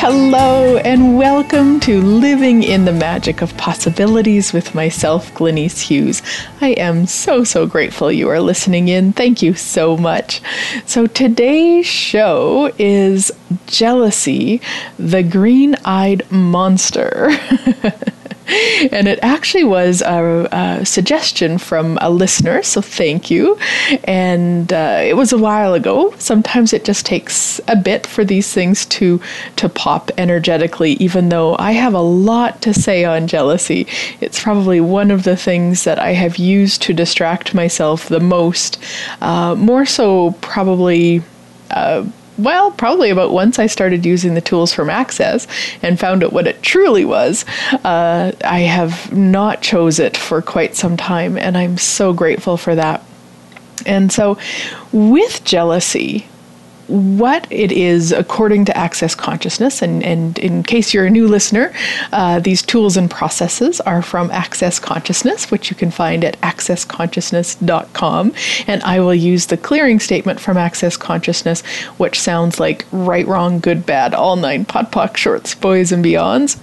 Hello, and welcome to Living in the Magic of Possibilities with myself, Glenyce Hughes. I am so, so grateful you are listening in. Thank you so much. So, today's show is Jealousy, the Green Eyed Monster. and it actually was a, a, suggestion from a listener, so thank you. And uh, it was a while ago. Sometimes it just takes a bit for these things to to pop energetically. Even though I have a lot to say on jealousy, it's probably one of the things that I have used to distract myself the most. Uh, more so, probably. Uh, well, probably about once I started using the tools from Access and found out what it truly was, uh, I have not chose it for quite some time, and I'm so grateful for that. And so, with jealousy, what it is according to Access Consciousness. And, and in case you're a new listener, uh, these tools and processes are from Access Consciousness, which you can find at accessconsciousness.com. And I will use the clearing statement from Access Consciousness, which sounds like right, wrong, good, bad, all nine, POD, POC, shorts, boys, and beyonds.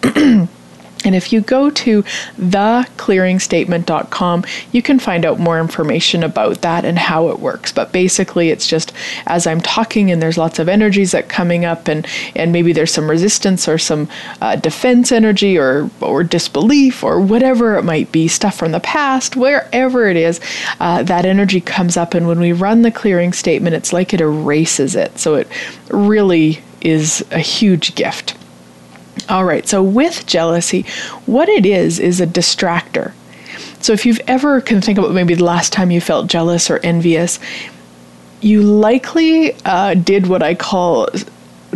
And if you go to theclearingstatement.com, you can find out more information about that and how it works. But basically, it's just as I'm talking and there's lots of energies that coming up, and, and maybe there's some resistance or some uh, defense energy or, or disbelief or whatever it might be, stuff from the past, wherever it is, uh, that energy comes up. And when we run the clearing statement, it's like it erases it. So it really is a huge gift. All right, so with jealousy, what it is is a distractor. So if you've ever can think about maybe the last time you felt jealous or envious, you likely uh, did what I call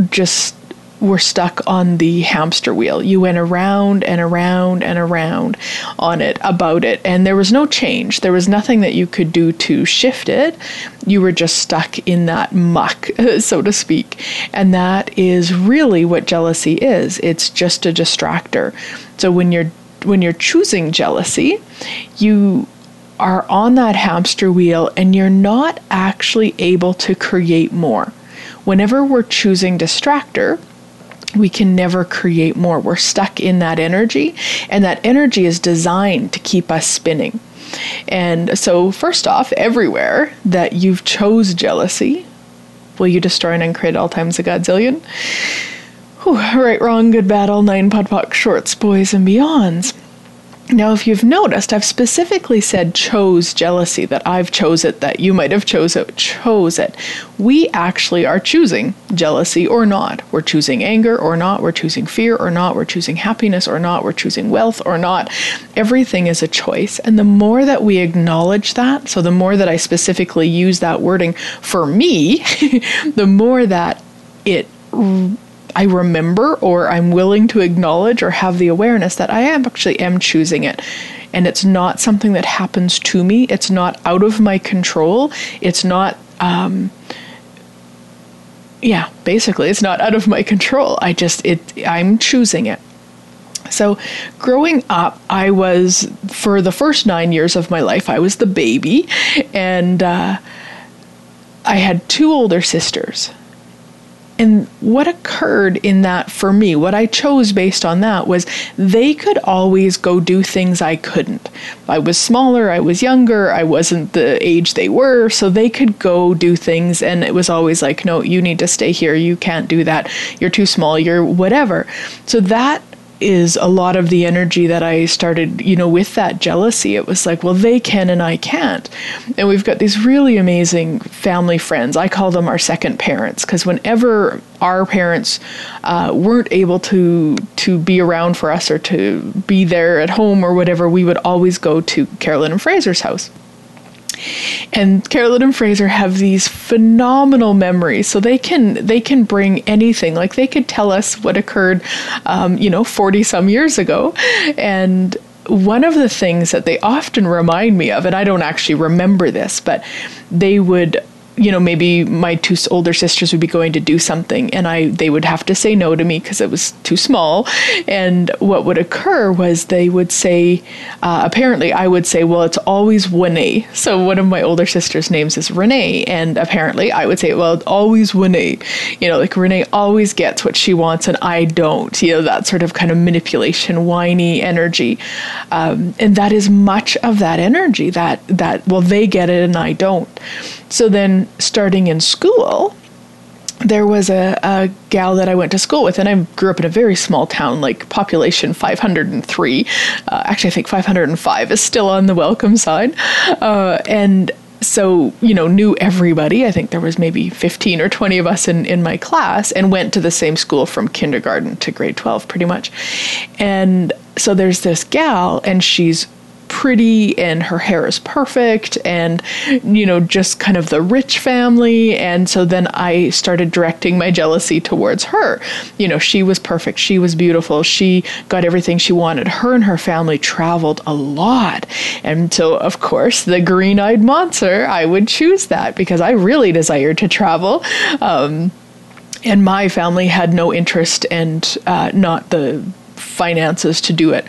just were stuck on the hamster wheel. You went around and around and around on it about it, and there was no change. There was nothing that you could do to shift it. You were just stuck in that muck, so to speak. And that is really what jealousy is. It's just a distractor. So when you're when you're choosing jealousy, you are on that hamster wheel and you're not actually able to create more. Whenever we're choosing distractor, we can never create more. We're stuck in that energy, and that energy is designed to keep us spinning. And so, first off, everywhere that you've chose jealousy, will you destroy and uncreate all times a godzillion? Whew, right, wrong, good, bad, all nine, podpoc shorts, boys, and beyonds. Now, if you've noticed, I've specifically said chose jealousy, that I've chose it, that you might have chose it, chose it. We actually are choosing jealousy or not. We're choosing anger or not. We're choosing fear or not. We're choosing happiness or not. We're choosing wealth or not. Everything is a choice. And the more that we acknowledge that, so the more that I specifically use that wording for me, the more that it I remember or I'm willing to acknowledge or have the awareness that I am actually am choosing it. And it's not something that happens to me. It's not out of my control. It's not um, yeah, basically it's not out of my control. I just it I'm choosing it. So, growing up, I was, for the first nine years of my life, I was the baby, and uh, I had two older sisters And what occurred in that for me, what I chose based on that was they could always go do things I couldn't. I was smaller, I was younger, I wasn't the age they were, so they could go do things. And it was always like, no, you need to stay here. You can't do that. You're too small. You're whatever. So that is a lot of the energy that I started, you know, with that jealousy. It was like, well, they can and I can't. And we've got these really amazing family friends. I call them our second parents because whenever our parents uh, weren't able to to be around for us or to be there at home or whatever, we would always go to Carolyn and Fraser's house. And Carolyn and Fraser have these phenomenal memories, so they can they can bring anything. Like they could tell us what occurred, um, you know, forty some years ago, and one of the things that they often remind me of, and I don't actually remember this, but they would you know maybe my two older sisters would be going to do something and i they would have to say no to me because it was too small. And what would occur was they would say uh, apparently i would say well it's always renee so one of my older sisters names is renee. And apparently i would say well always renee you know like renee always gets what she wants and i don't. You know that sort of kind of manipulation whiny energy. Um, and that is much of that energy that that well they get it and i don't so then, starting in school, there was a, a gal that I went to school with, and I grew up in a very small town, like population 503. Uh, actually, I think 505 is still on the welcome side. Uh, and so you know knew everybody i think there was maybe 15 or 20 of us in, in my class and went to the same school from kindergarten to grade 12 pretty much and so there's this gal and she's pretty and her hair is perfect and you know just kind of the rich family. And so then I started directing my jealousy towards her. You know she was perfect. She was beautiful. She got everything she wanted. Her and her family traveled a lot. And so of course the green-eyed monster I would choose that because I really desired to travel. Um, and my family had no interest and uh, not the finances to do it.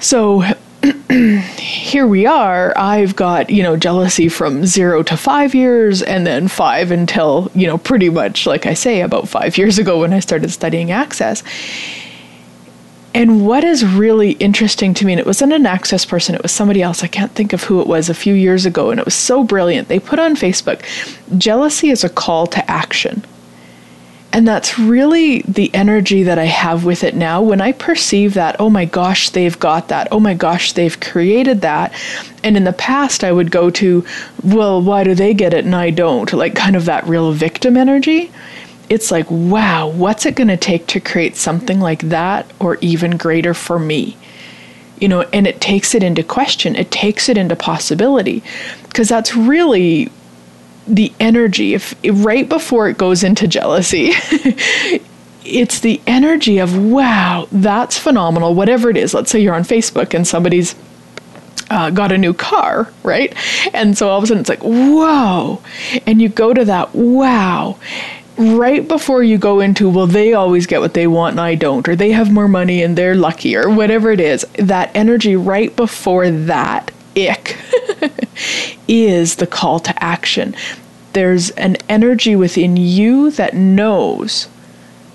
So here we are. I've got, you know, jealousy from zero to five years, and then five until, you know, pretty much, like I say, about five years ago when I started studying access. And what is really interesting to me, and it wasn't an access person, it was somebody else. I can't think of who it was a few years ago, and it was so brilliant. They put on Facebook jealousy is a call to action. And that's really the energy that I have with it now. When I perceive that, oh my gosh, they've got that. Oh my gosh, they've created that. And in the past, I would go to, well, why do they get it and I don't? Like kind of that real victim energy. It's like, wow, what's it going to take to create something like that or even greater for me? You know, and it takes it into question, it takes it into possibility. Because that's really the energy if right before it goes into jealousy it's the energy of wow that's phenomenal whatever it is let's say you're on facebook and somebody's uh, got a new car, right? And so all of a sudden it's like, whoa. And you go to that, wow. Right before you go into, well, they always get what they want and I don't, or they have more money and they're lucky, or whatever it is, that energy right before that ick is the call to action. There's an energy within you that knows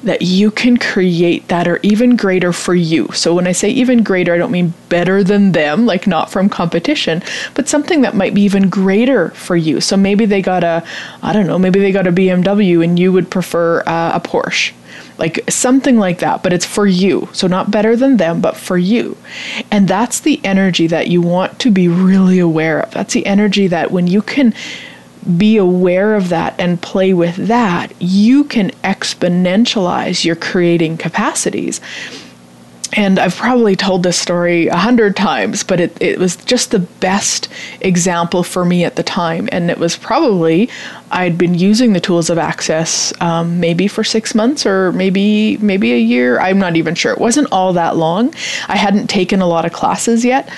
that you can create that or even greater for you. So when I say even greater, I don't mean better than them, like not from competition, but something that might be even greater for you. So maybe they got a, I don't know, maybe they got a BMW and you would prefer uh, a Porsche like something like that, but it's for you. So, not better than them, but for you. And that's the energy that you want to be really aware of. That's the energy that when you can be aware of that and play with that, you can exponentialize your creating capacities and I've probably told this story a hundred times, but it, it was just the best example for me at the time. And it was probably I'd been using the tools of access um, maybe for six months or maybe maybe a year. I'm not even sure. It wasn't all that long. I hadn't taken a lot of classes yet.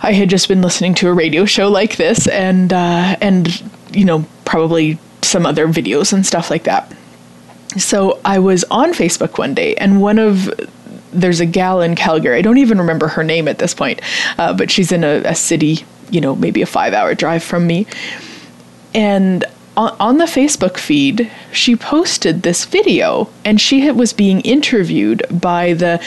I had just been listening to a radio show like this, and uh, and you know probably some other videos and stuff like that. So I was on Facebook one day, and one of there's a gal in Calgary. I don't even remember her name at this point, uh, but she's in a, a city, you know, maybe a five hour drive from me. And on, on the Facebook feed, she posted this video and she was being interviewed by the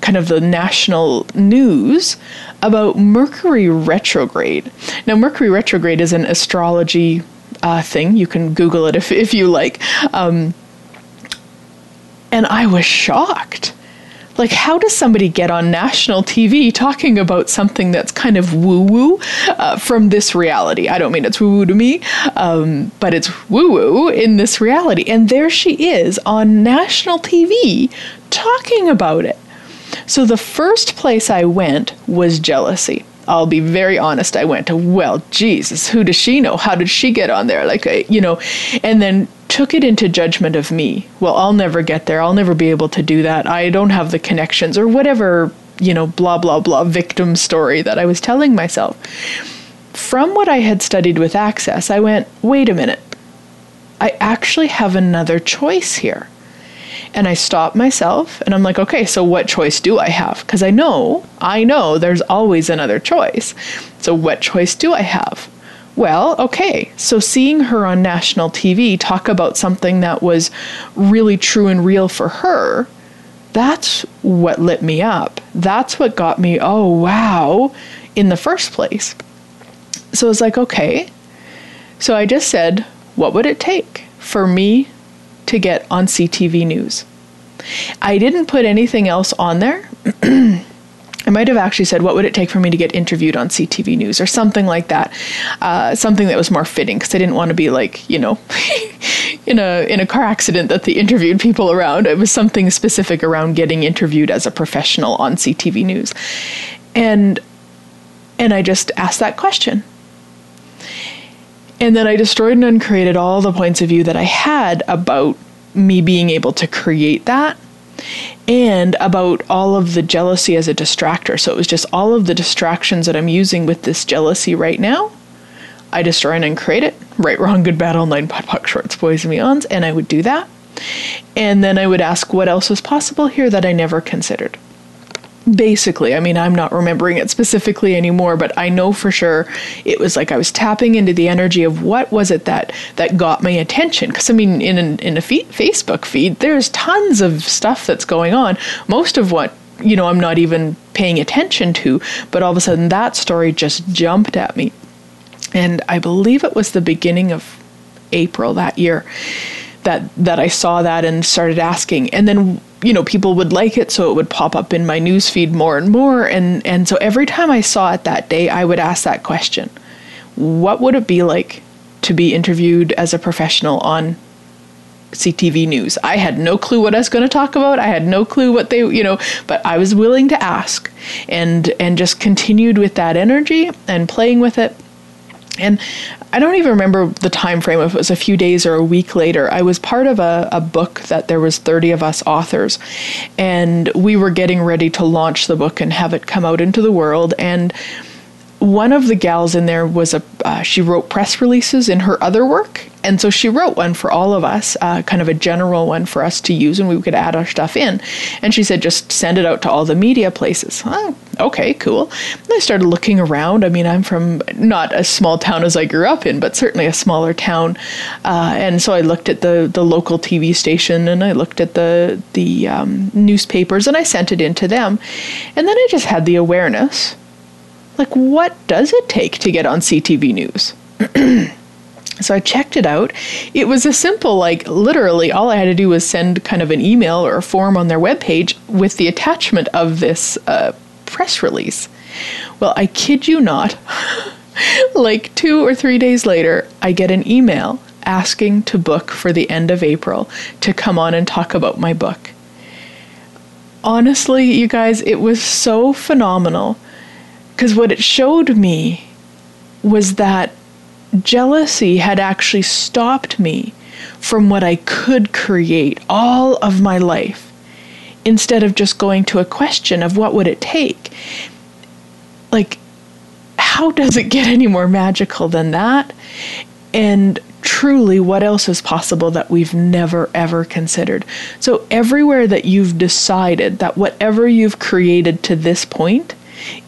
kind of the national news about Mercury retrograde. Now, Mercury retrograde is an astrology uh, thing. You can Google it if, if you like. Um, and I was shocked. Like, how does somebody get on national TV talking about something that's kind of woo woo uh, from this reality? I don't mean it's woo woo to me, um, but it's woo woo in this reality. And there she is on national TV talking about it. So, the first place I went was jealousy. I'll be very honest. I went to, well, Jesus, who does she know? How did she get on there? Like, you know, and then took it into judgment of me. Well, I'll never get there. I'll never be able to do that. I don't have the connections or whatever, you know, blah, blah, blah victim story that I was telling myself. From what I had studied with Access, I went, wait a minute. I actually have another choice here. And I stop myself and I'm like, okay, so what choice do I have? Because I know, I know there's always another choice. So what choice do I have? Well, okay, so seeing her on national TV talk about something that was really true and real for her, that's what lit me up. That's what got me, oh, wow, in the first place. So I was like, okay. So I just said, what would it take for me to get on CTV News. I didn't put anything else on there. I might have actually said, "What would it take for me to get interviewed on CTV News?" or something like that, uh, something that was more fitting because I didn't want to be like, you know, in a in a car accident that they interviewed people around. It was something specific around getting interviewed as a professional on CTV News, and and I just asked that question. And then I destroyed and uncreated all the points of view that I had about me being able to create that and about all of the jealousy as a distractor. So it was just all of the distractions that I'm using with this jealousy right now. I destroy and uncreate it. Right, wrong, good, bad, online, POD, POC, shorts, boys, and beyonds. And I would do that. And then I would ask what else was possible here that I never considered basically i mean i'm not remembering it specifically anymore but i know for sure it was like i was tapping into the energy of what was it that that got my attention. Because i mean in an, in a feed, facebook feed there's tons of stuff that's going on. Most of what you know i'm not even paying attention to but all of a sudden that story just jumped at me. And i believe it was the beginning of april that year that that I saw that and started asking. And then you know people would like it so it would pop up in my news feed more and more and and so every time I saw it that day I would ask that question what would it be like to be interviewed as a professional on CTV news. I had no clue what I was going to talk about. I had no clue what they, you know, but I was willing to ask and and just continued with that energy and playing with it and I don't even remember the time frame if it was a few days or a week later. I was part of a, a book that there was 30 of us authors and we were getting ready to launch the book and have it come out into the world and one of the gals in there was a uh, she wrote press releases in her other work and so she wrote one for all of us uh, kind of a general one for us to use and we could add our stuff in. And she said just send it out to all the media places. Oh, okay cool. And i started looking around. I mean i'm from not a small town as i grew up in but certainly a smaller town. Uh, and so i looked at the the local tv station and i looked at the the um, newspapers and i sent it in to them. And then i just had the awareness like, what does it take to get on CTV News? So I checked it out. It was a simple, like literally, all I had to do was send kind of an email or a form on their webpage with the attachment of this uh, press release. Well, I kid you not, like two or three days later, I get an email asking to book for the end of April to come on and talk about my book. Honestly, you guys, it was so phenomenal because what it showed me was that jealousy had actually stopped me from what I could create all of my life instead of just going to a question of what would it take. Like, how does it get any more magical than that? And truly, what else is possible that we've never ever considered? So, everywhere that you've decided that whatever you've created to this point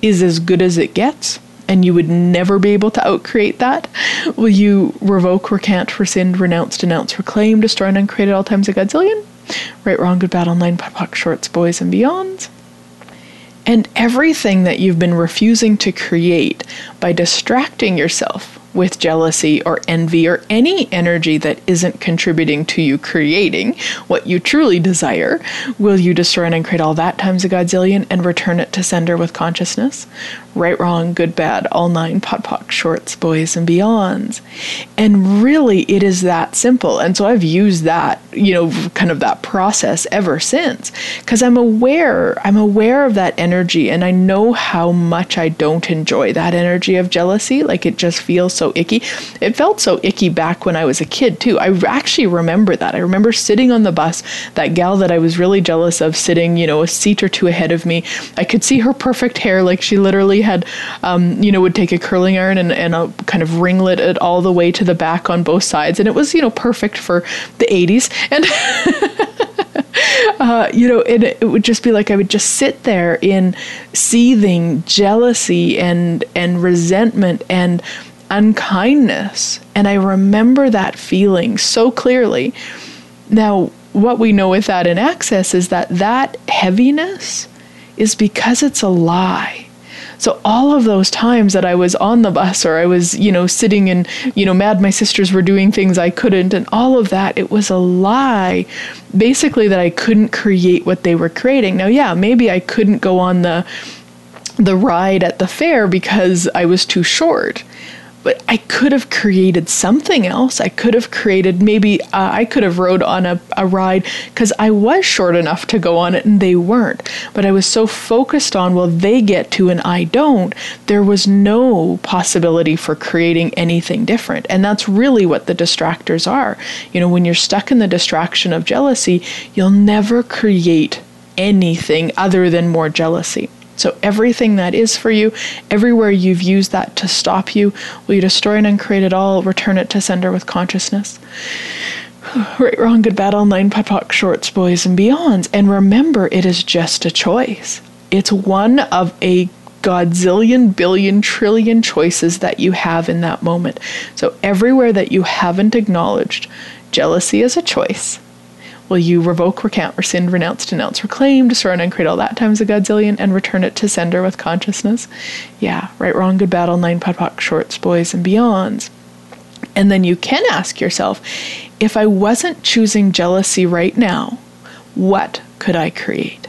is as good as it gets, and you would never be able to outcreate that? Will you revoke, recant, rescind, renounce, denounce, reclaim, destroy, and uncreate at all times a godzillion? Right, wrong, good, bad, all nine, POD shorts, boys, and beyonds. And everything that you've been refusing to create by distracting yourself with jealousy or envy or any energy that isn't contributing to you creating what you truly desire, will you destroy and create all that times a godzillion and return it to sender with consciousness? Right, wrong, good, bad, all nine, POD POC, shorts, boys, and beyonds. And really, it is that simple. And so I've used that, you know, kind of that process ever since because I'm aware, I'm aware of that energy and I know how much I don't enjoy that energy of jealousy. Like it just feels so icky. It felt so icky back when I was a kid, too. I actually remember that. I remember sitting on the bus, that gal that I was really jealous of sitting, you know, a seat or two ahead of me. I could see her perfect hair. Like she literally had, um, you know, would take a curling iron and, and a kind of ringlet it all the way to the back on both sides. And it was, you know, perfect for the 80s. And. Uh, you know, it, it would just be like I would just sit there in seething jealousy and and resentment and unkindness. And I remember that feeling so clearly. Now, what we know with that in access is that that heaviness is because it's a lie. So all of those times that I was on the bus or I was, you know, sitting and, you know, mad my sisters were doing things I couldn't and all of that, it was a lie basically that I couldn't create what they were creating. Now, yeah, maybe I couldn't go on the the ride at the fair because I was too short but I could have created something else. I could have created maybe uh, I could have rode on a, a ride because I was short enough to go on it and they weren't. But I was so focused on, well, they get to and I don't, there was no possibility for creating anything different. And that's really what the distractors are. You know, when you're stuck in the distraction of jealousy, you'll never create anything other than more jealousy. So, everything that is for you, everywhere you've used that to stop you, will you destroy and uncreate it all, return it to sender with consciousness? right, wrong, good, bad, all nine, POD shorts, boys, and beyonds. And remember, it is just a choice. It's one of a godzillion, billion, trillion choices that you have in that moment. So, everywhere that you haven't acknowledged jealousy is a choice, Will you revoke, recant, rescind, renounce, denounce, reclaim, destroy, and create all that times a godzillion and return it to sender with consciousness? Yeah, right, wrong, good, battle, nine, podpoc, shorts, boys, and beyonds. And then you can ask yourself if I wasn't choosing jealousy right now, what could I create?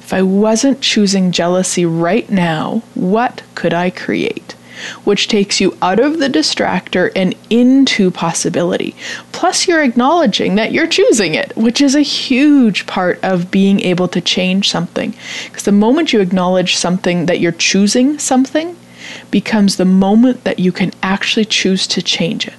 If I wasn't choosing jealousy right now, what could I create? Which takes you out of the distractor and into possibility. Plus, you're acknowledging that you're choosing it, which is a huge part of being able to change something. Because the moment you acknowledge something that you're choosing something, becomes the moment that you can actually choose to change it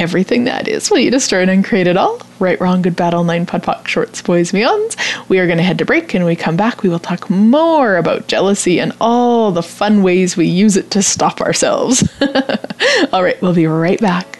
everything that is. Will you destroy and uncreate it all? Right, wrong, good, battle, nine, POD POC, shorts, boys, meons. We are going to head to break and we come back. We will talk more about jealousy and all the fun ways we use it to stop ourselves. all right, we'll be right back.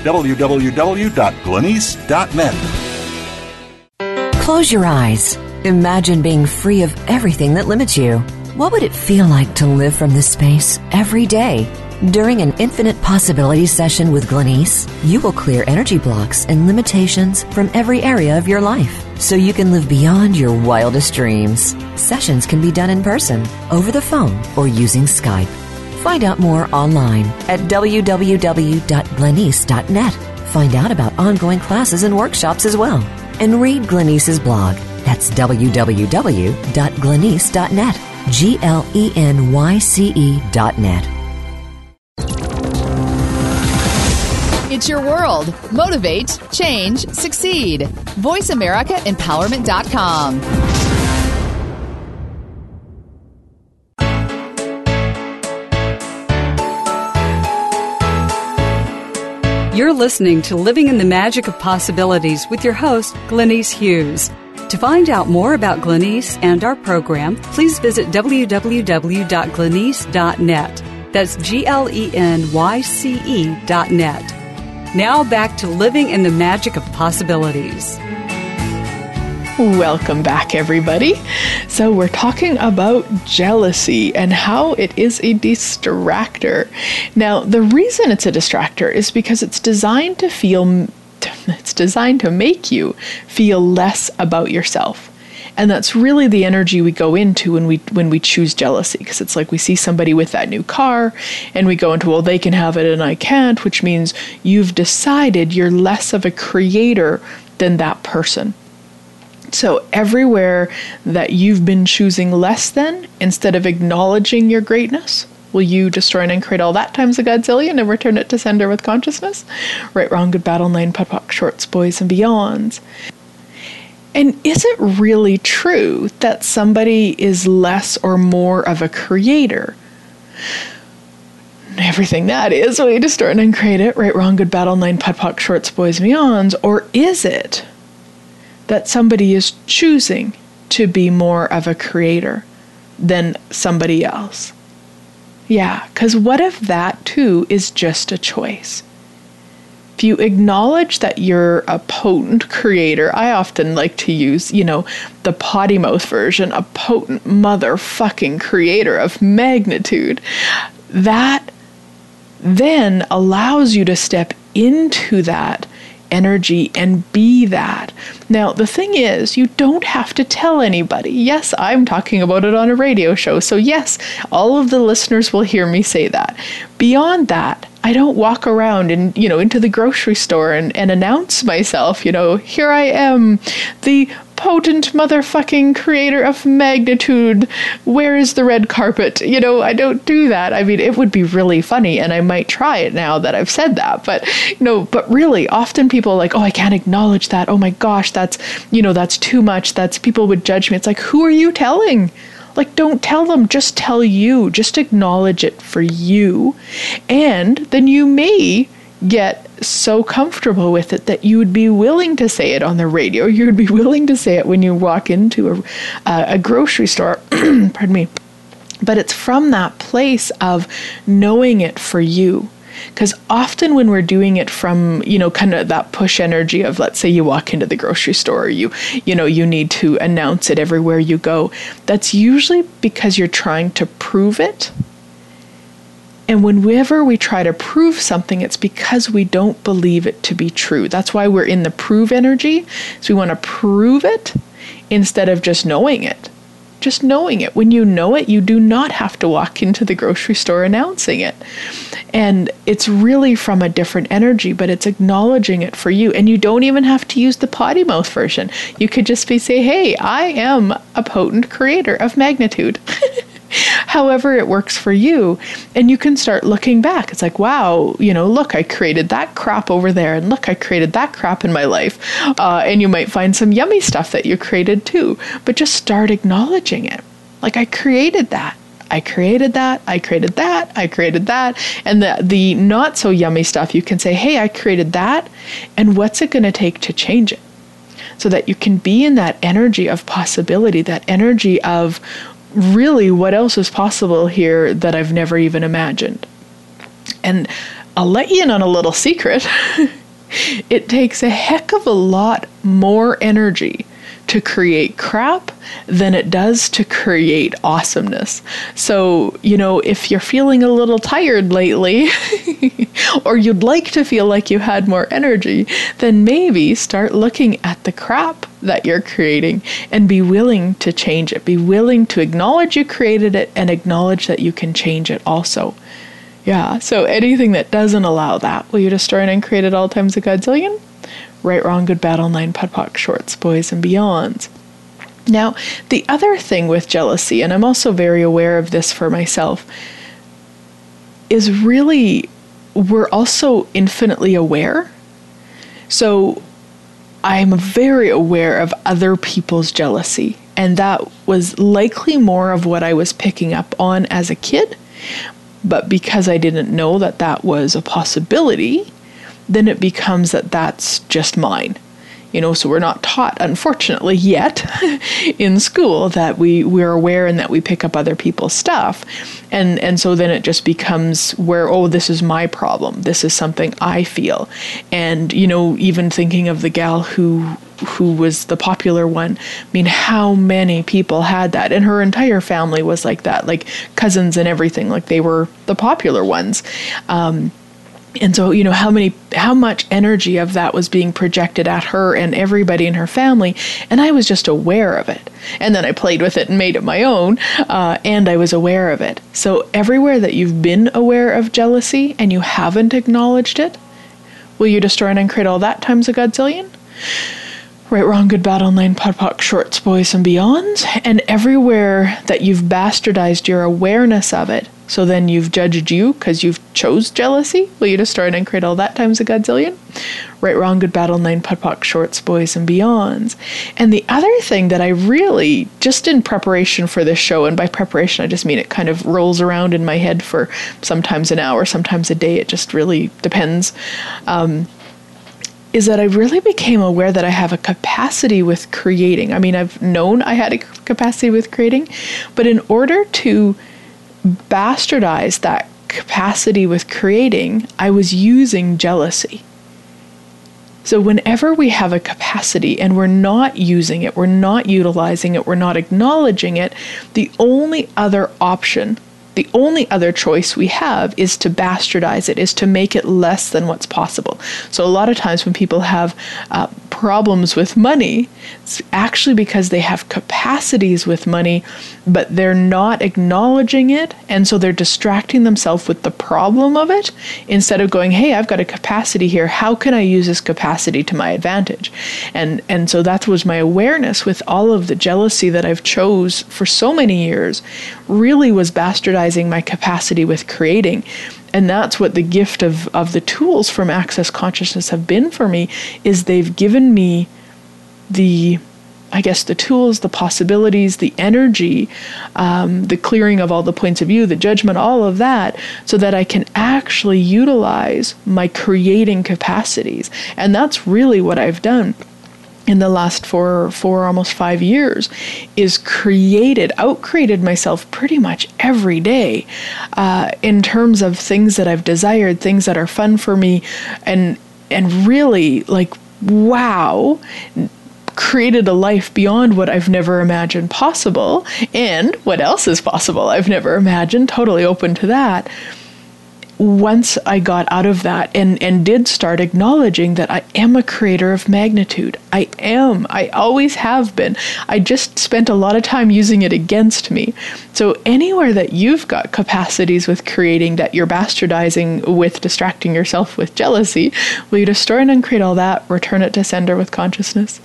www.glenyce.net. Close your eyes. Imagine being free of everything that limits you. What would it feel like to live from this space every day? During an infinite possibilities session with Glenyce, you will clear energy blocks and limitations from every area of your life so you can live beyond your wildest dreams. Sessions can be done in person, over the phone, or using Skype. Find out more online at www.glenyce.net. Find out about ongoing classes and workshops as well. And read Glenyce's blog. That's www.glenyce.net. G L E N Y C E dot net. It's your world. Motivate, change, succeed. VoiceAmericaEmpowerment.com. You're listening to Living in the Magic of Possibilities with your host, Glenyce Hughes. To find out more about Glenyce and our program, please visit www.glenyce.net. That's G L E N Y C E dot net. Now back to Living in the Magic of Possibilities. Welcome back, everybody. So, we're talking about jealousy and how it is a distractor. Now, the reason it's a distractor is because it's designed to feel, it's designed to make you feel less about yourself. And that's really the energy we go into when we when we choose jealousy because it's like we see somebody with that new car and we go into well they can have it and I can't, which means you've decided you're less of a creator than that person. So, everywhere that you've been choosing less than, instead of acknowledging your greatness, will you destroy and create all that times a godzillion and return it to sender with consciousness? Right, wrong, good, battle, nine, POD POC, shorts, boys, and beyonds. And is it really true that somebody is less or more of a creator? Everything that is, we destroy and create it, right, wrong, good, battle, nine, POD POC, shorts, boys, and beyonds, or is it? That somebody is choosing to be more of a creator than somebody else. Yeah, because what if that too is just a choice? If you acknowledge that you're a potent creator, I often like to use, you know, the potty mouth version, a potent motherfucking creator of magnitude, that then allows you to step into that energy and be that. Now, the thing is, you don't have to tell anybody. Yes, I'm talking about it on a radio show, so yes, all of the listeners will hear me say that. Beyond that, I don't walk around and, you know, into the grocery store and, and announce myself, you know, here I am, the potent motherfucking creator of magnitude. Where is the red carpet? You know, I don't do that. I mean, it would be really funny, and I might try it now that I've said that. But, you know, but really, often people are like, oh, I can't acknowledge that. Oh my gosh, that's, you know, that's too much. That's people would judge me. It's like, who are you telling? Like, don't tell them, just tell you, just acknowledge it for you. And then you may get so comfortable with it that you would be willing to say it on the radio. You would be willing to say it when you walk into a, uh, a grocery store. Pardon me. But it's from that place of knowing it for you. Because often when we're doing it from, you know, kind of that push energy of, let's say you walk into the grocery store, you, you know, you need to announce it everywhere you go, that's usually because you're trying to prove it and whenever we try to prove something, it's because we don't believe it to be true. That's why we're in the prove energy. So we want to prove it instead of just knowing it. Just knowing it. When you know it, you do not have to walk into the grocery store announcing it. And it's really from a different energy, but it's acknowledging it for you. And you don't even have to use the potty mouth version. You could just be say, hey, I am a potent creator of magnitude. however it works for you. And you can start looking back. It's like, wow, you know, look, I created that crap over there. And look, I created that crap in my life. Uh, and you might find some yummy stuff that you created too. But just start acknowledging it. Like, I created that. I created that, I created that, I created that. And the the not so yummy stuff, you can say, "Hey, I created that, and what's it going to take to change it?" So that you can be in that energy of possibility, that energy of really what else is possible here that I've never even imagined. And I'll let you in on a little secret. it takes a heck of a lot more energy to create crap than it does to create awesomeness. So, you know, if you're feeling a little tired lately, or you'd like to feel like you had more energy, then maybe start looking at the crap that you're creating and be willing to change it. Be willing to acknowledge you created it and acknowledge that you can change it also. Yeah, so anything that doesn't allow that, will you destroy and create at all times a godzillion? Right, wrong, good, bad, all nine, POD POC, shorts, boys, and beyonds. Now, the other thing with jealousy, and I'm also very aware of this for myself, is really we're also infinitely aware. So I'm very aware of other people's jealousy, and that was likely more of what I was picking up on as a kid. But because I didn't know that that was a possibility, then it becomes that that's just mine. You know, so we're not taught, unfortunately, yet in school that we, we're aware and that we pick up other people's stuff. And and so then it just becomes where, oh, this is my problem. This is something I feel. And, you know, even thinking of the gal who who was the popular one. I mean, how many people had that? And her entire family was like that, like cousins and everything. Like they were the popular ones. Um, and so you know how many how much energy of that was being projected at her and everybody in her family. And i was just aware of it. And then i played with it and made it my own uh, and i was aware of it. So everywhere that you've been aware of jealousy and you haven't acknowledged it will you destroy and uncreate all that times a godzillion Right, Wrong, Good, Bad, All Nine, POD POC, Shorts, Boys, and Beyonds, and everywhere that you've bastardized your awareness of it, so then you've judged you because you've chose jealousy. Will you destroy it and create all that times a godzillion? Right, Wrong, Good, Bad, All Nine, POD POC, Shorts, Boys, and Beyonds. And the other thing that I really, just in preparation for this show, and by preparation I just mean it kind of rolls around in my head for sometimes an hour, sometimes a day, it just really depends. Um, is that I really became aware that I have a capacity with creating. I mean, I've known I had a capacity with creating, but in order to bastardize that capacity with creating, I was using jealousy. So, whenever we have a capacity and we're not using it, we're not utilizing it, we're not acknowledging it, the only other option the only other choice we have is to bastardize it, is to make it less than what's possible. So, a lot of times when people have uh, problems with money, it's actually because they have capacities with money, but they're not acknowledging it. And so they're distracting themselves with the problem of it instead of going, hey, I've got a capacity here. How can I use this capacity to my advantage? And, and so that was my awareness with all of the jealousy that I've chose for so many years really was bastardizing my capacity with creating and that's what the gift of, of the tools from access consciousness have been for me is they've given me the i guess the tools the possibilities the energy um, the clearing of all the points of view the judgment all of that so that i can actually utilize my creating capacities. And that's really what i've done in the last four, four almost five years is created, out created myself pretty much every day uh, in terms of things that I've desired, things that are fun for me, and and really like wow created a life beyond what I've never imagined possible and what else is possible I've never imagined totally open to that once I got out of that and, and did start acknowledging that I am a creator of magnitude, I am. I always have been. I just spent a lot of time using it against me. So, anywhere that you've got capacities with creating that you're bastardizing with distracting yourself with jealousy, will you destroy and uncreate all that, return it to sender with consciousness?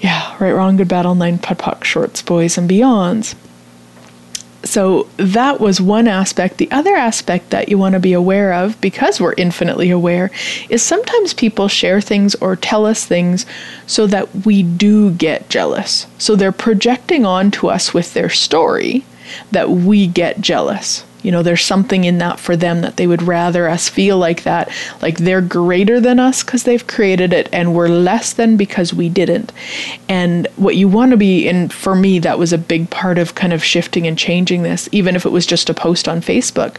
Yeah, right, wrong, good, bad, all nine, POD POC, shorts, boys, and beyonds so that was one aspect. The other aspect that you want to be aware of, because we're infinitely aware, is sometimes people share things or tell us things so that we do get jealous. So they're projecting onto us with their story that we get jealous. You know, there's something in that for them that they would rather us feel like that, like they're greater than us because they've created it and we're less than because we didn't. And what you want to be, and for me, that was a big part of kind of shifting and changing this, even if it was just a post on Facebook,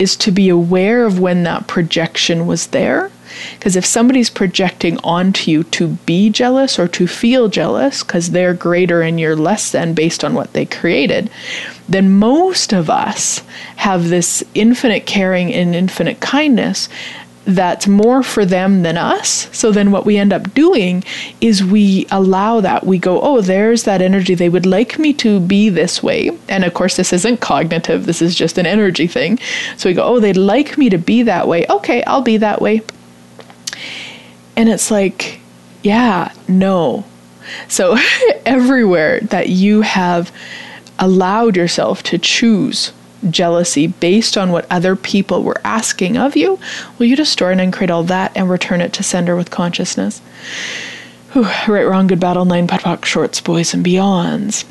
is to be aware of when that projection was there Because if somebody's projecting onto you to be jealous or to feel jealous because they're greater and you're less than based on what they created, then most of us have this infinite caring and infinite kindness that's more for them than us. So then what we end up doing is we allow that. We go, oh, there's that energy. They would like me to be this way. And of course, this isn't cognitive, this is just an energy thing. So we go, oh, they'd like me to be that way. Okay, I'll be that way. And it's like, yeah, no. So everywhere that you have allowed yourself to choose jealousy based on what other people were asking of you, will you destroy and uncreate all that and return it to sender with consciousness? Whew, right, wrong, good battle, nine, POD, shorts, boys, and beyonds.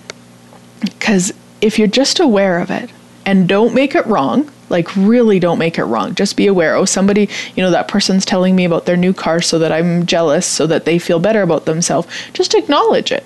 Because if you're just aware of it and don't make it wrong, like really don't make it wrong, just be aware. Oh, somebody, you know, that person's telling me about their new car so that I'm jealous so that they feel better about themselves. Just acknowledge it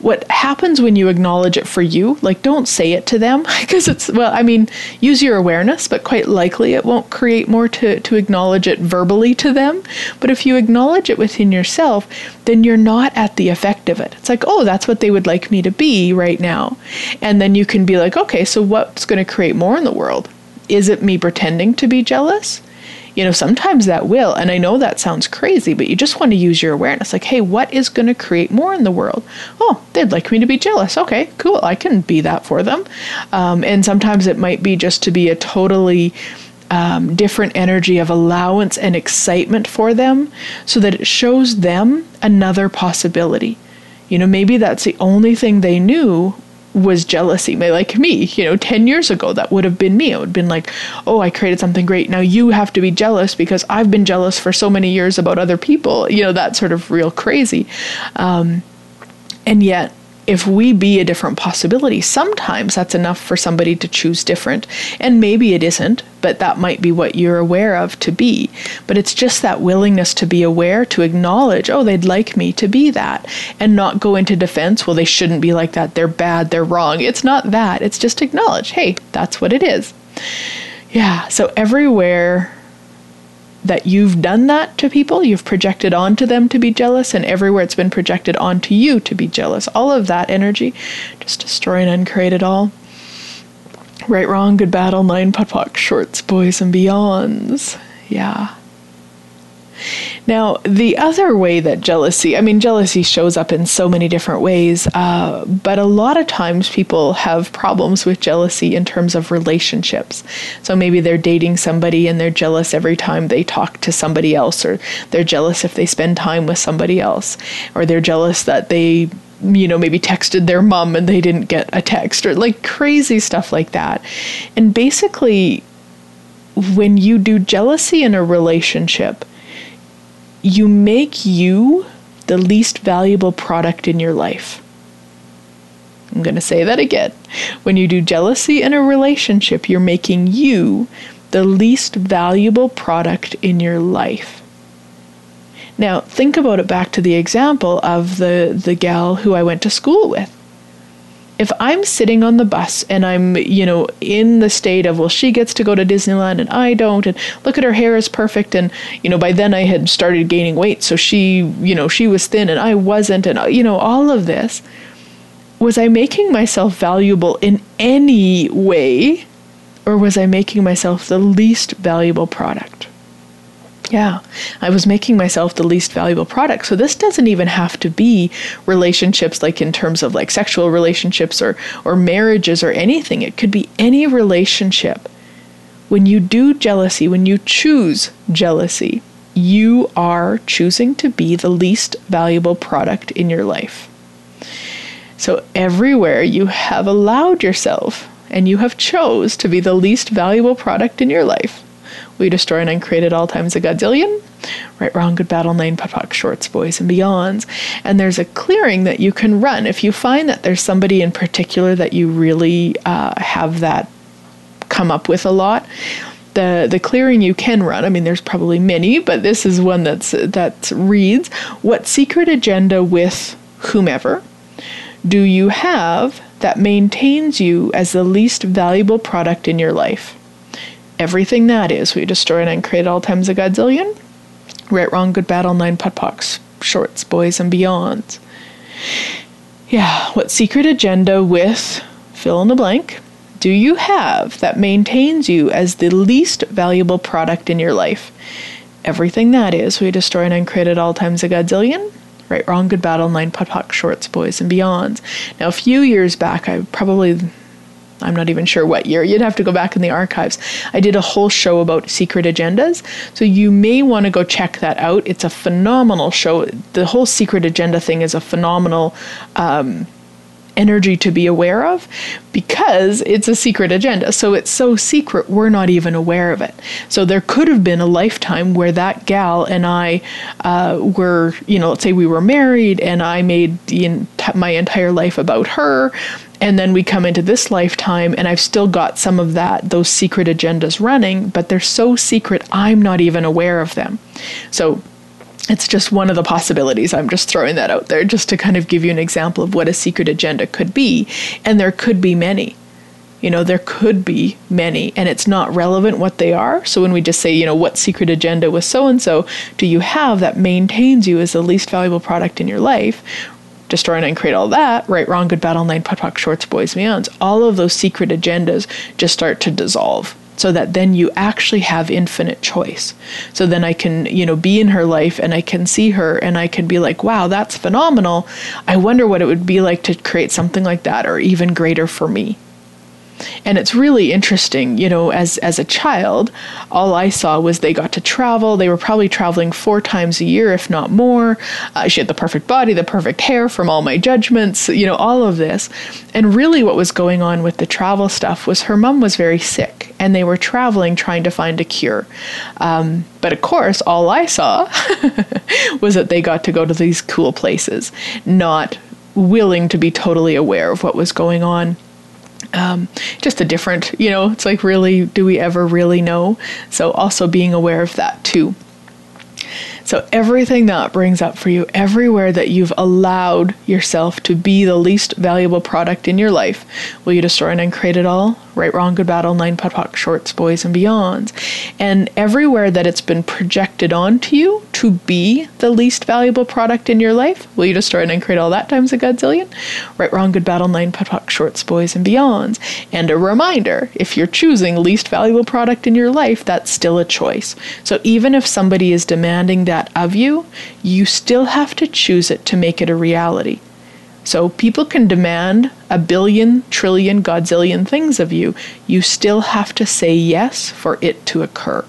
what happens when you acknowledge it for you, like don't say it to them because it's, well, I mean, use your awareness, but quite likely it won't create more to, to acknowledge it verbally to them. But if you acknowledge it within yourself, then you're not at the effect of it. It's like, oh, that's what they would like me to be right now. And then you can be like, okay, so what's going to create more in the world? Is it me pretending to be jealous? you know, sometimes that will. And I know that sounds crazy, but you just want to use your awareness. Like, hey, what is going to create more in the world? Oh, they'd like me to be jealous. Okay, cool. I can be that for them. Um, and sometimes it might be just to be a totally um, different energy of allowance and excitement for them so that it shows them another possibility. You know, maybe that's the only thing they knew was jealousy like me you know 10 years ago that would have been me. It would have been like oh i created something great. Now you have to be jealous because i've been jealous for so many years about other people. You know that sort of real crazy. Um, and yet if we be a different possibility, sometimes that's enough for somebody to choose different. And maybe it isn't, but that might be what you're aware of to be. But it's just that willingness to be aware, to acknowledge, oh, they'd like me to be that, and not go into defense, well, they shouldn't be like that, they're bad, they're wrong. It's not that. It's just acknowledge, hey, that's what it is. Yeah, so everywhere that you've done that to people, you've projected onto them to be jealous, and everywhere it's been projected onto you to be jealous. All of that energy, just destroy and uncreate it all. Right, wrong, good battle, nine POC, shorts, boys, and beyonds. Yeah. Now, the other way that jealousy, I mean, jealousy shows up in so many different ways, uh, but a lot of times people have problems with jealousy in terms of relationships. So maybe they're dating somebody and they're jealous every time they talk to somebody else, or they're jealous if they spend time with somebody else, or they're jealous that they you know, maybe texted their mom and they didn't get a text or like crazy stuff like that. And basically, when you do jealousy in a relationship, you make you the least valuable product in your life. I'm going to say that again. When you do jealousy in a relationship, you're making you the least valuable product in your life. Now, think about it back to the example of the, the gal who I went to school with if I'm sitting on the bus and I'm, you know, in the state of, well, she gets to go to Disneyland and I don't, and look at her hair is perfect, and, you know, by then I had started gaining weight, so she, you know, she was thin and I wasn't, and, you know, all of this, was I making myself valuable in any way, or was I making myself the least valuable product? Yeah, I was making myself the least valuable product. So this doesn't even have to be relationships like in terms of like sexual relationships or or marriages or anything. It could be any relationship. When you do jealousy, when you choose jealousy, you are choosing to be the least valuable product in your life. So everywhere you have allowed yourself and you have chose to be the least valuable product in your life we destroy and uncreate at all times a godzillion. Right, wrong, good battle, nine, POD shorts, boys, and beyonds. And there's a clearing that you can run. If you find that there's somebody in particular that you really uh, have that come up with a lot, the the clearing you can run. I mean, there's probably many, but this is one that's that reads: What secret agenda with whomever do you have that maintains you as the least valuable product in your life? Everything that is. We destroy and uncreate all times a godzillion. Right, Wrong, Good, Bad, All Nine, POD, Shorts, Boys, and Beyonds. Yeah, what secret agenda with fill in the blank do you have that maintains you as the least valuable product in your life? Everything that is, we destroy and uncreate at all times a godzillion. Right, wrong, good, battle, nine, POD, shorts, boys, and beyonds. Now, a few years back, I probably I'm not even sure what year. You'd have to go back in the archives. I did a whole show about secret agendas. So you may want to go check that out. It's a phenomenal show. The whole secret agenda thing is a phenomenal um, energy to be aware of because it's a secret agenda. So it's so secret, we're not even aware of it. So there could have been a lifetime where that gal and I uh, were, you know, let's say we were married and I made the, my entire life about her and then we come into this lifetime and i've still got some of that those secret agendas running but they're so secret i'm not even aware of them so it's just one of the possibilities. I'm just throwing that out there just to kind of give you an example of what a secret agenda could be. And there could be many. You know there could be many and it's not relevant what they are. So when we just say you know what secret agenda with so and so do you have that maintains you as the least valuable product in your life? Destroy and create all that, right, wrong, good, bad, Nine, POD, shorts, boys, beyonds, all of those secret agendas just start to dissolve so that then you actually have infinite choice. So then I can, you know, be in her life and I can see her and I can be like, wow, that's phenomenal. I wonder what it would be like to create something like that or even greater for me. And it's really interesting, you know, as as a child, all I saw was they got to travel. They were probably traveling four times a year, if not more. Uh, she had the perfect body, the perfect hair from all my judgments, you know, all of this. And really, what was going on with the travel stuff was her mom was very sick, and they were traveling trying to find a cure. Um, but of course, all I saw was that they got to go to these cool places, not willing to be totally aware of what was going on um, just a different, you know, it's like, really, do we ever really know? So, also being aware of that too. So, everything that brings up for you, everywhere that you've allowed yourself to be the least valuable product in your life, will you destroy and uncreate it all? Right, Wrong, Good, Online, POD, POC, Shorts, Boys, and Beyonds. And everywhere that it's been projected onto you to be the least valuable product in your life, will you destroy and uncreate all that times a godzillion? Right, Wrong, Good, Online, POD, POC, Shorts, Boys, and Beyonds. And a reminder if you're choosing least valuable product in your life, that's still a choice. So even if somebody is demanding that of you, you still have to choose it to make it a reality. So people can demand a billion, trillion, godzillion things of you. You still have to say yes for it to occur.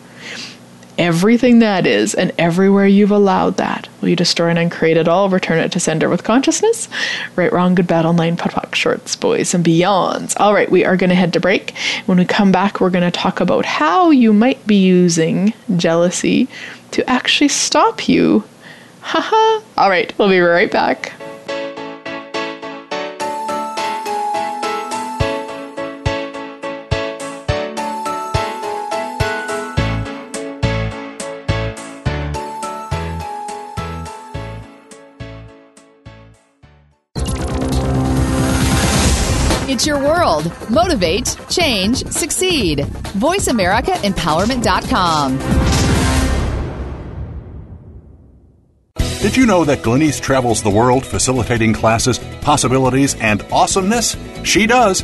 Everything that is, and everywhere you've allowed that, will you destroy and uncreate it all, return it to sender with consciousness? Right, wrong, good, bad, online, POD, POC, shorts, boys, and beyonds. All right, we are going to head to break. When we come back, we're going to talk about how you might be using jealousy to actually stop you. Haha. All right, we'll be right back. Motivate, change, succeed. VoiceAmericaEmpowerment.com. Did you know that Glenyce travels the world facilitating classes, possibilities, and awesomeness? She does.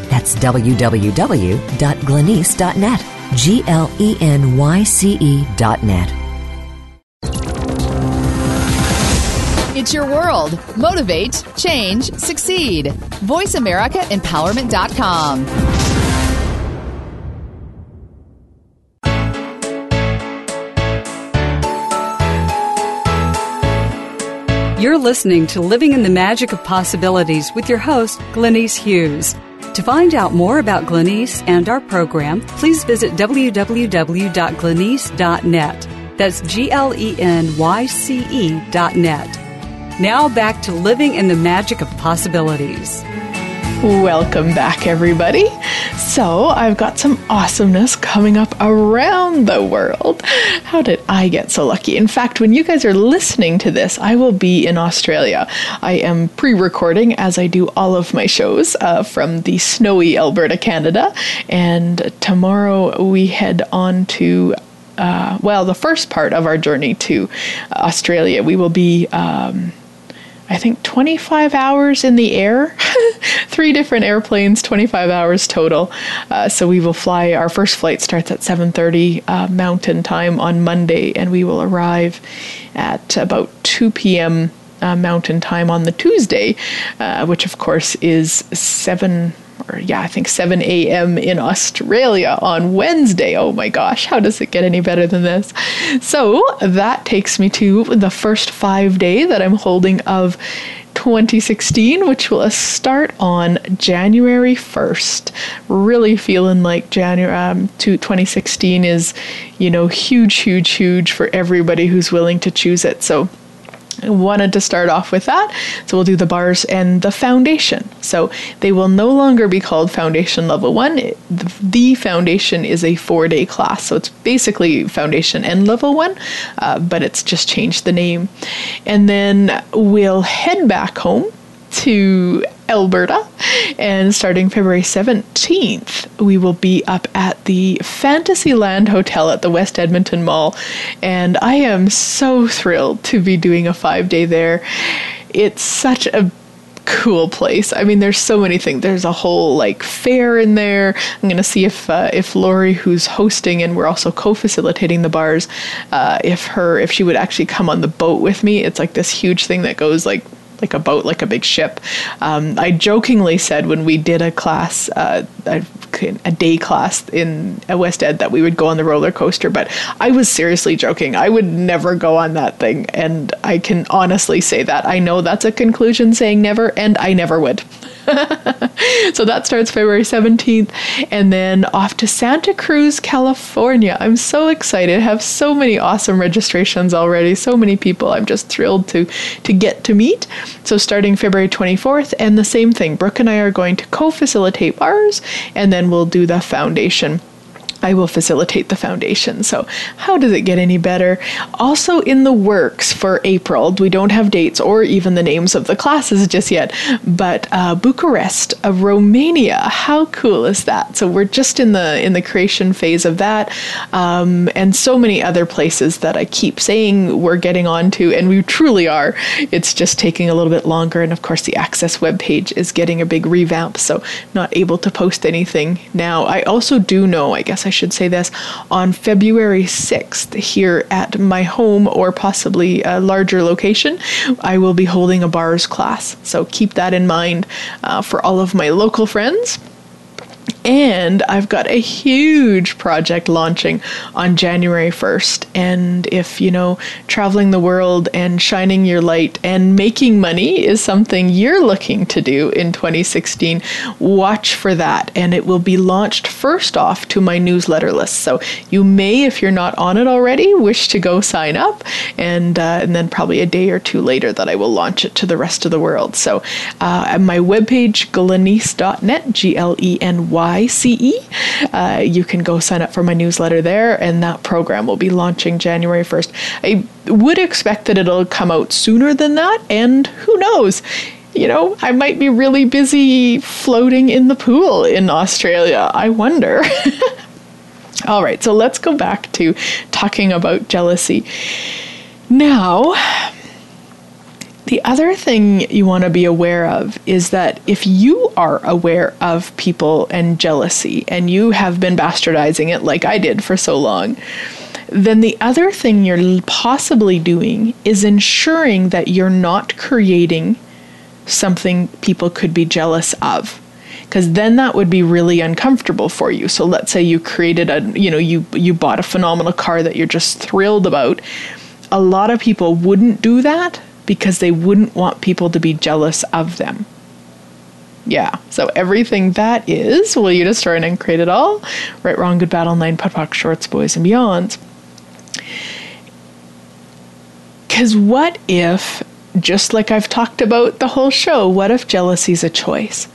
that's www.glenyce.net. G L E N Y C E dot net. It's your world. Motivate, change, succeed. VoiceAmericaEmpowerment.com. You're listening to Living in the Magic of Possibilities with your host, Glenyce Hughes. To find out more about Glenyce and our program, please visit www.glenyce.net. That's G L E N Y C E dot net. Now back to living in the magic of possibilities. Welcome back, everybody. So, I've got some awesomeness coming up around the world. How did I get so lucky? In fact, when you guys are listening to this, I will be in Australia. I am pre recording as I do all of my shows uh, from the snowy Alberta, Canada. And tomorrow we head on to uh, well, the first part of our journey to Australia, we will be. Um, I think 25 hours in the air, three different airplanes, 25 hours total. Uh, so we will fly. Our first flight starts at 7:30 uh, Mountain Time on Monday, and we will arrive at about 2 p.m. Uh, Mountain Time on the Tuesday, uh, which of course is seven or yeah, I think 7 a.m. in Australia on Wednesday. Oh my gosh, how does it get any better than this? So that takes me to the first five day that I'm holding of 2016, which will start on January 1st. Really feeling like January um, 2016 is, you know, huge, huge, huge for everybody who's willing to choose it. So wanted to start off with that. So we'll do the bars and the foundation. So they will no longer be called foundation level one. The foundation is a four day class. So it's basically foundation and level one, uh, but it's just changed the name. And then we'll head back home to Alberta. And starting February 17th, we will be up at the Fantasyland Hotel at the West Edmonton Mall. And I am so thrilled to be doing a five day there. It's such a cool place. I mean, there's so many things. There's a whole like fair in there. I'm gonna see if uh, if Lori, who's hosting and we're also co-facilitating the bars, uh, if her if she would actually come on the boat with me. It's like this huge thing that goes like like a boat, like a big ship. Um, I jokingly said when we did a class, uh, a, a, day class in West Ed, that we would go on the roller coaster, but I was seriously joking. I would never go on that thing, and I can honestly say that. I know that's a conclusion saying never, and I never would. so that starts February 17th and then off to Santa Cruz, California. I'm so excited. I have so many awesome registrations already. So many people I'm just thrilled to to get to meet. So starting February 24th and the same thing. Brooke and I are going to co-facilitate bars and then we'll do the foundation I will facilitate the foundation. So, how does it get any better? Also, in the works for April, we don't have dates or even the names of the classes just yet, but uh, Bucharest, uh, Romania. How cool is that? So, we're just in the in the creation phase of that, um, and so many other places that I keep saying we're getting on to, and we truly are. It's just taking a little bit longer, and of course, the Access webpage is getting a big revamp, so not able to post anything now. I also do know, I guess I should say this, on February 6th here at my home or possibly a larger location, I will be holding a bars class. So keep that in mind uh, for all of my local friends. And I've got a huge project launching on January 1st. And if, you know, traveling the world and shining your light and making money is something you're looking to do in 2016, watch for that. And it will be launched first off to my newsletter list. So you may, if you're not on it already, wish to go sign up. And, uh, and then probably a day or two later that I will launch it to the rest of the world. So uh, at my webpage, glenyce.net, G L E N Y ICE. Uh, you can go sign up for my newsletter there, and that program will be launching January 1st. I would expect that it'll come out sooner than that, and who knows? You know, I might be really busy floating in the pool in Australia. I wonder. All right, so let's go back to talking about jealousy. Now, the other thing you want to be aware of is that if you are aware of people and jealousy and you have been bastardizing it like I did for so long, then the other thing you're possibly doing is ensuring that you're not creating something people could be jealous of because then that would be really uncomfortable for you. So let's say you created a, you know, you you bought a phenomenal car that you're just thrilled about. A lot of people wouldn't do that because they wouldn't want people to be jealous of them. Yeah, so everything that is, will you destroy and create it all? Right, wrong, good, battle, nine, POD, shorts, boys, and beyonds. Because what if, just like I've talked about the whole show, what if jealousy is a choice?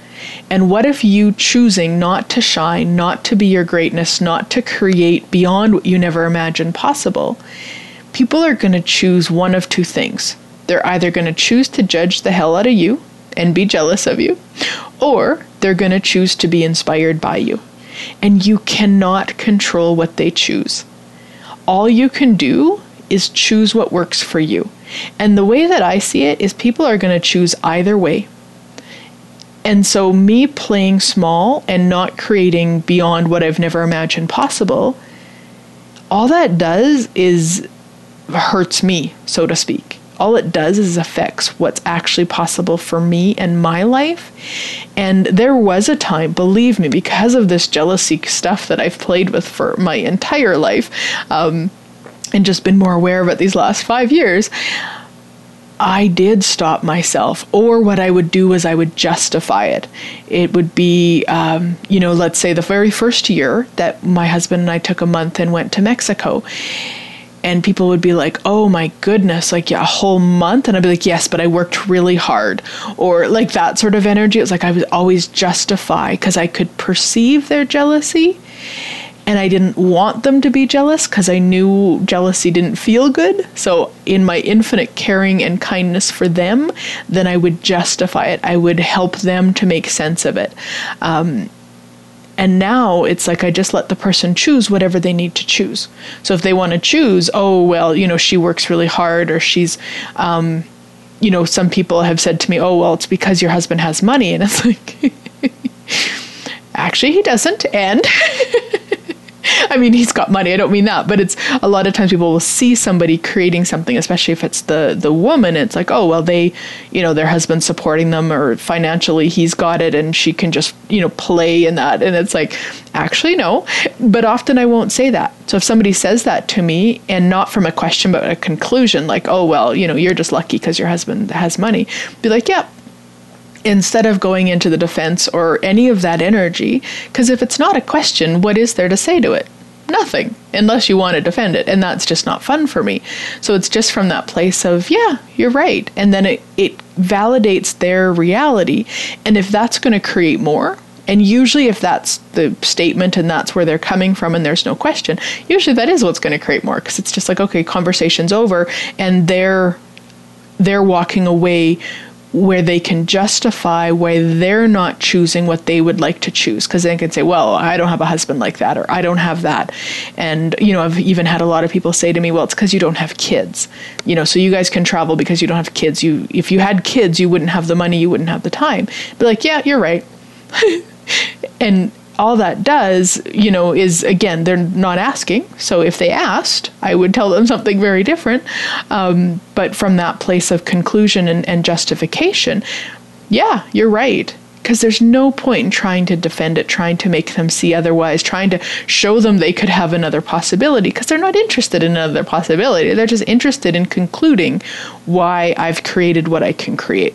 And what if you choosing not to shine, not to be your greatness, not to create beyond what you never imagined possible? People are going to choose one of two things. They're either going to choose to judge the hell out of you and be jealous of you, or they're going to choose to be inspired by you. And you cannot control what they choose. All you can do is choose what works for you. And the way that I see it is people are going to choose either way. And so, me playing small and not creating beyond what I've never imagined possible, all that does is hurts me, so to speak. All it does is affects what's actually possible for me and my life. And there was a time, believe me, because of this jealousy stuff that I've played with for my entire life, um, and just been more aware of it these last five years, I did stop myself, or what I would do is I would justify it. It would be, um, you know, let's say the very first year that my husband and I took a month and went to Mexico. And people would be like, oh my goodness, like, yeah, a whole month? And I'd be like, yes, but I worked really hard. Or like that sort of energy. It was like I would always justify because I could perceive their jealousy and I didn't want them to be jealous because I knew jealousy didn't feel good. So, in my infinite caring and kindness for them, then I would justify it. I would help them to make sense of it. Um, and now it's like I just let the person choose whatever they need to choose. So if they want to choose, oh, well, you know, she works really hard or she's, um, you know, some people have said to me, oh, well, it's because your husband has money. And it's like, actually, he doesn't. And. I mean, he's got money. I don't mean that, but it's a lot of times people will see somebody creating something, especially if it's the the woman. It's like, oh well, they, you know, their husband's supporting them, or financially he's got it, and she can just you know play in that. And it's like, actually no. But often I won't say that. So if somebody says that to me, and not from a question but a conclusion, like, oh well, you know, you're just lucky because your husband has money, be like, yeah, instead of going into the defense or any of that energy. Because if it's not a question, what is there to say to it? Nothing, unless you want to defend it. And that's just not fun for me. So it's just from that place of, yeah, you're right. And then it, it validates their reality. And if that's going to create more, and usually, if that's the statement and that's where they're coming from and there's no question, usually that is what's going to create more because it's just like, okay, conversation's over and they're they're walking away where they can justify why they're not choosing what they would like to choose. Because they can say well i don't have a husband like that or i don't have that. And you know i've even had a lot of people say to me well it's because you don't have kids. You know so you guys can travel because you don't have kids. You if you had kids you wouldn't have the money you wouldn't have the time. Be like yeah you're right. And all that does, you know, is again, they're not asking. So if they asked, I would tell them something very different. Um, but from that place of conclusion and, and justification, yeah, you're right. Because there's no point in trying to defend it, trying to make them see otherwise, trying to show them they could have another possibility, because they're not interested in another possibility. They're just interested in concluding why I've created what I can create.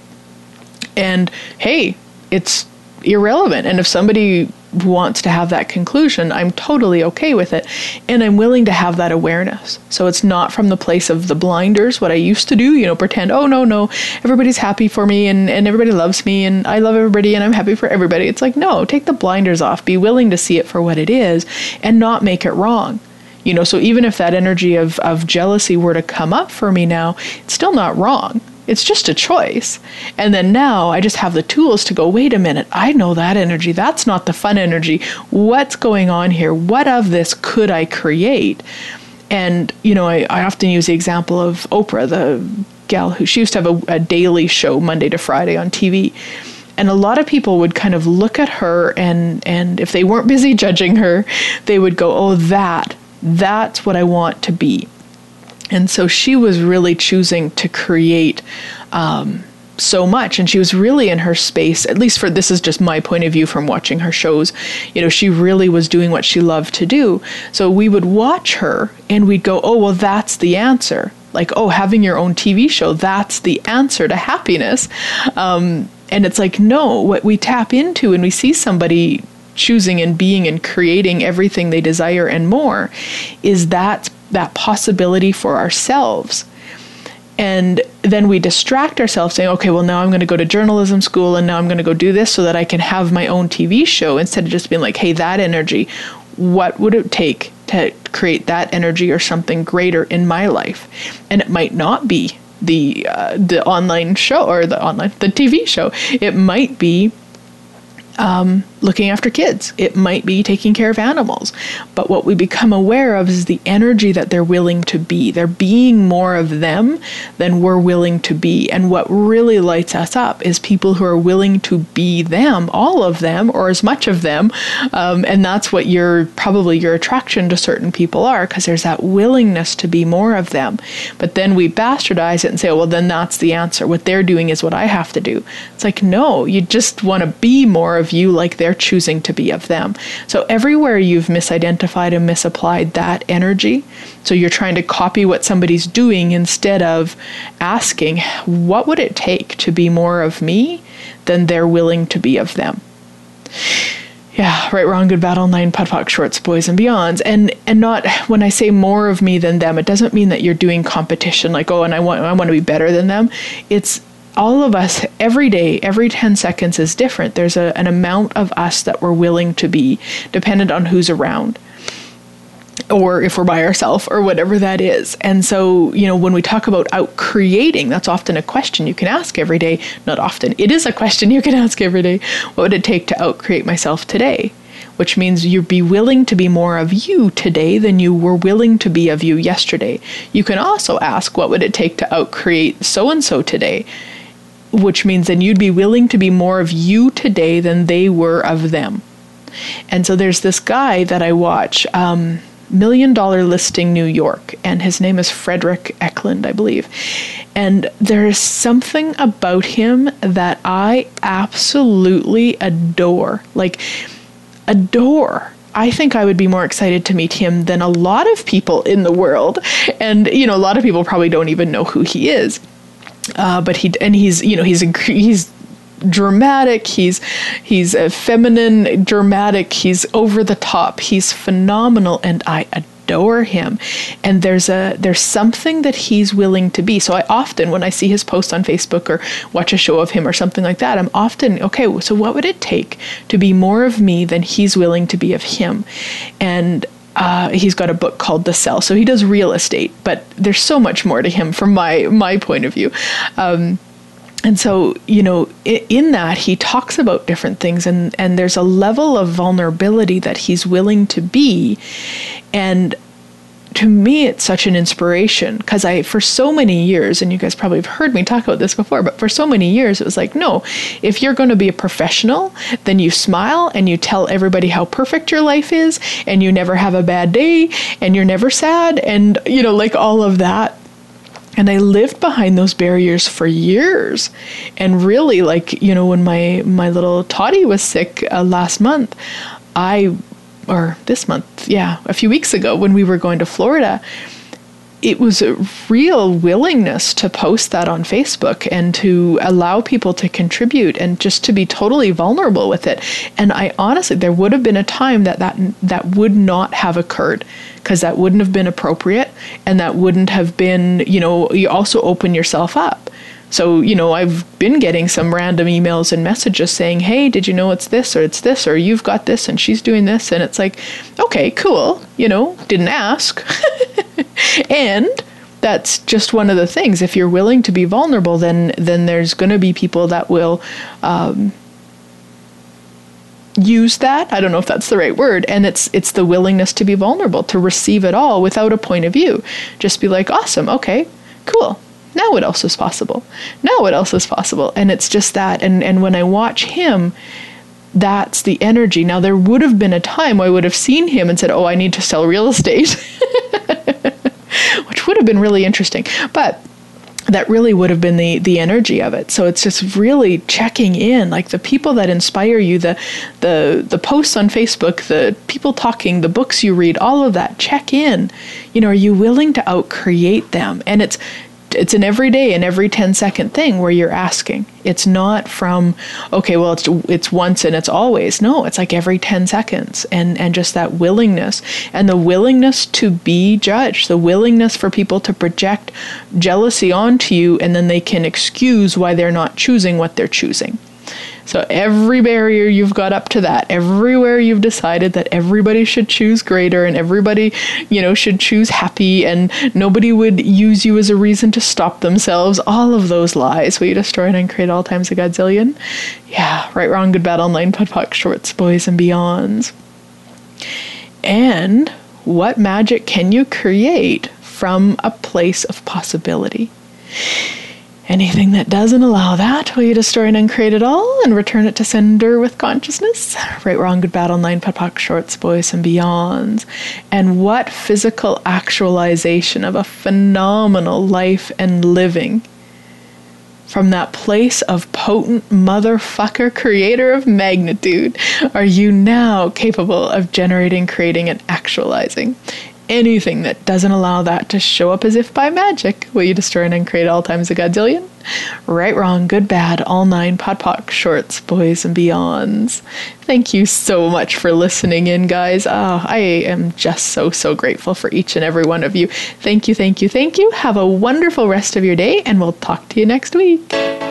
And hey, it's irrelevant. And if somebody wants to have that conclusion, I'm totally okay with it. And I'm willing to have that awareness. So it's not from the place of the blinders, what I used to do, you know, pretend, oh, no, no, everybody's happy for me and, and everybody loves me and I love everybody and I'm happy for everybody. It's like, no, take the blinders off, be willing to see it for what it is and not make it wrong. You know, so even if that energy of, of jealousy were to come up for me now, it's still not wrong. It's just a choice. And then now I just have the tools to go, wait a minute, I know that energy. That's not the fun energy. What's going on here? What of this could I create? And, you know, I, I often use the example of Oprah, the gal who she used to have a, a daily show Monday to Friday on TV and a lot of people would kind of look at her and and if they weren't busy judging her they would go oh that That's what I want to be. And so she was really choosing to create um, so much. And she was really in her space at least for this is just my point of view from watching her shows. You know she really was doing what she loved to do. So we would watch her and we'd go oh well that's the answer. Like oh having your own tv show that's the answer to happiness. Um, and it's like no what we tap into and we see somebody choosing and being and creating everything they desire and more is that that possibility for ourselves and then we distract ourselves saying, okay, well, now I'm going to go to journalism school and now I'm going to go do this so that I can have my own TV show instead of just being like, hey, that energy, what would it take to create that energy or something greater in my life? And it might not be the uh, the online show or the online the TV show. It might be um, looking after kids. It might be taking care of animals. But what we become aware of is the energy that they're willing to be. They're being more of them than we're willing to be. And what really lights us up is people who are willing to be them, all of them, or as much of them. Um, and that's what your probably your attraction to certain people are, because there's that willingness to be more of them. But then we bastardize it and say, oh, well, then that's the answer. What they're doing is what I have to do. It's like, no, you just want to be more of you like they're choosing to be of them. So everywhere you've misidentified and misapplied that energy, so you're trying to copy what somebody's doing instead of asking, what would it take to be more of me than they're willing to be of them? yeah, right, wrong, good, bad, all nine, POD POC, shorts, boys, and beyonds, and and not when I say more of me than them, it doesn't mean that you're doing competition, like oh, and I want I want to be better than them. It's all of us every day every 10 seconds is different there's a, an amount of us that we're willing to be dependent on who's around or if we're by ourselves or whatever that is. And so, you know, when we talk about out creating, that's often a question you can ask every day. Not often, it is a question you can ask every day. What would it take to out create myself today? Which means you'd be willing to be more of you today than you were willing to be of you yesterday. You can also ask, what would it take to out create so and so today? Which means then you'd be willing to be more of you today than they were of them. And so there's this guy that I watch, um, Million Dollar Listing New York, and his name is Fredrik Eklund, I believe. And there is something about him that I absolutely adore. Like, adore. I think I would be more excited to meet him than a lot of people in the world. And, you know, a lot of people probably don't even know who he is. Uh, but he and he's you know he's he's dramatic he's he's a feminine dramatic he's over the top he's phenomenal and i adore him. And there's a there's something that he's willing to be. So i often when i see his post on facebook or watch a show of him or something like that i'm often okay so what would it take to be more of me than he's willing to be of him? And uh, he's got a book called The Sell. So he does real estate, but there's so much more to him from my my point of view. Um, and so you know in that he talks about different things and and there's a level of vulnerability that he's willing to be and to me it's such an inspiration because i for so many years and you guys probably have heard me talk about this before but for so many years it was like no if you're going to be a professional then you smile and you tell everybody how perfect your life is and you never have a bad day and you're never sad and you know like all of that and I lived behind those barriers for years. And really, like, you know, when my, my little Toddy was sick uh, last month, I or this month, yeah, a few weeks ago when we were going to Florida, it was a real willingness to post that on Facebook and to allow people to contribute and just to be totally vulnerable with it. And I honestly, there would have been a time that that, that would not have occurred because that wouldn't have been appropriate and that wouldn't have been, you know, you also open yourself up. So, you know, I've been getting some random emails and messages saying, hey, did you know it's this or it's this or you've got this and she's doing this. And it's like, okay, cool. You know, didn't ask. and that's just one of the things. If you're willing to be vulnerable, then then there's going to be people that will um, use that. I don't know if that's the right word. And it's it's the willingness to be vulnerable, to receive it all without a point of view. Just be like, awesome, okay, cool now what else is possible? Now what else is possible? And it's just that. And, and when I watch him, that's the energy. Now, there would have been a time I would have seen him and said, Oh, I need to sell real estate, which would have been really interesting. But that really would have been the the energy of it. So it's just really checking in, like the people that inspire you, the the the posts on Facebook, the people talking, the books you read, all of that. Check in. You know, are you willing to outcreate them? And it's it's an everyday and every 10 second thing where you're asking. It's not from okay, well it's it's once and it's always. No, it's like every 10 seconds and and just that willingness and the willingness to be judged, the willingness for people to project jealousy onto you and then they can excuse why they're not choosing what they're choosing. So every barrier you've got up to that, everywhere you've decided that everybody should choose greater and everybody, you know, should choose happy and nobody would use you as a reason to stop themselves, all of those lies will you destroy and create all times a godzillion? Yeah, right, wrong, good, bad, all nine, podpoc, shorts, boys, and beyonds. And what magic can you create from a place of possibility? Anything that doesn't allow that, will you destroy and uncreate it all and return it to sender with consciousness? Right, wrong, good, bad, all nine, POD shorts, boys, and beyonds. And what physical actualization of a phenomenal life and living from that place of potent motherfucker creator of magnitude are you now capable of generating, creating, and actualizing? Anything that doesn't allow that to show up as if by magic, will you destroy and create all times a godzillion? Right, wrong, good, bad, all nine, POD POC, shorts, boys, and beyonds. Thank you so much for listening in, guys. Oh, I am just so, so grateful for each and every one of you. Thank you, thank you, thank you. Have a wonderful rest of your day, and we'll talk to you next week.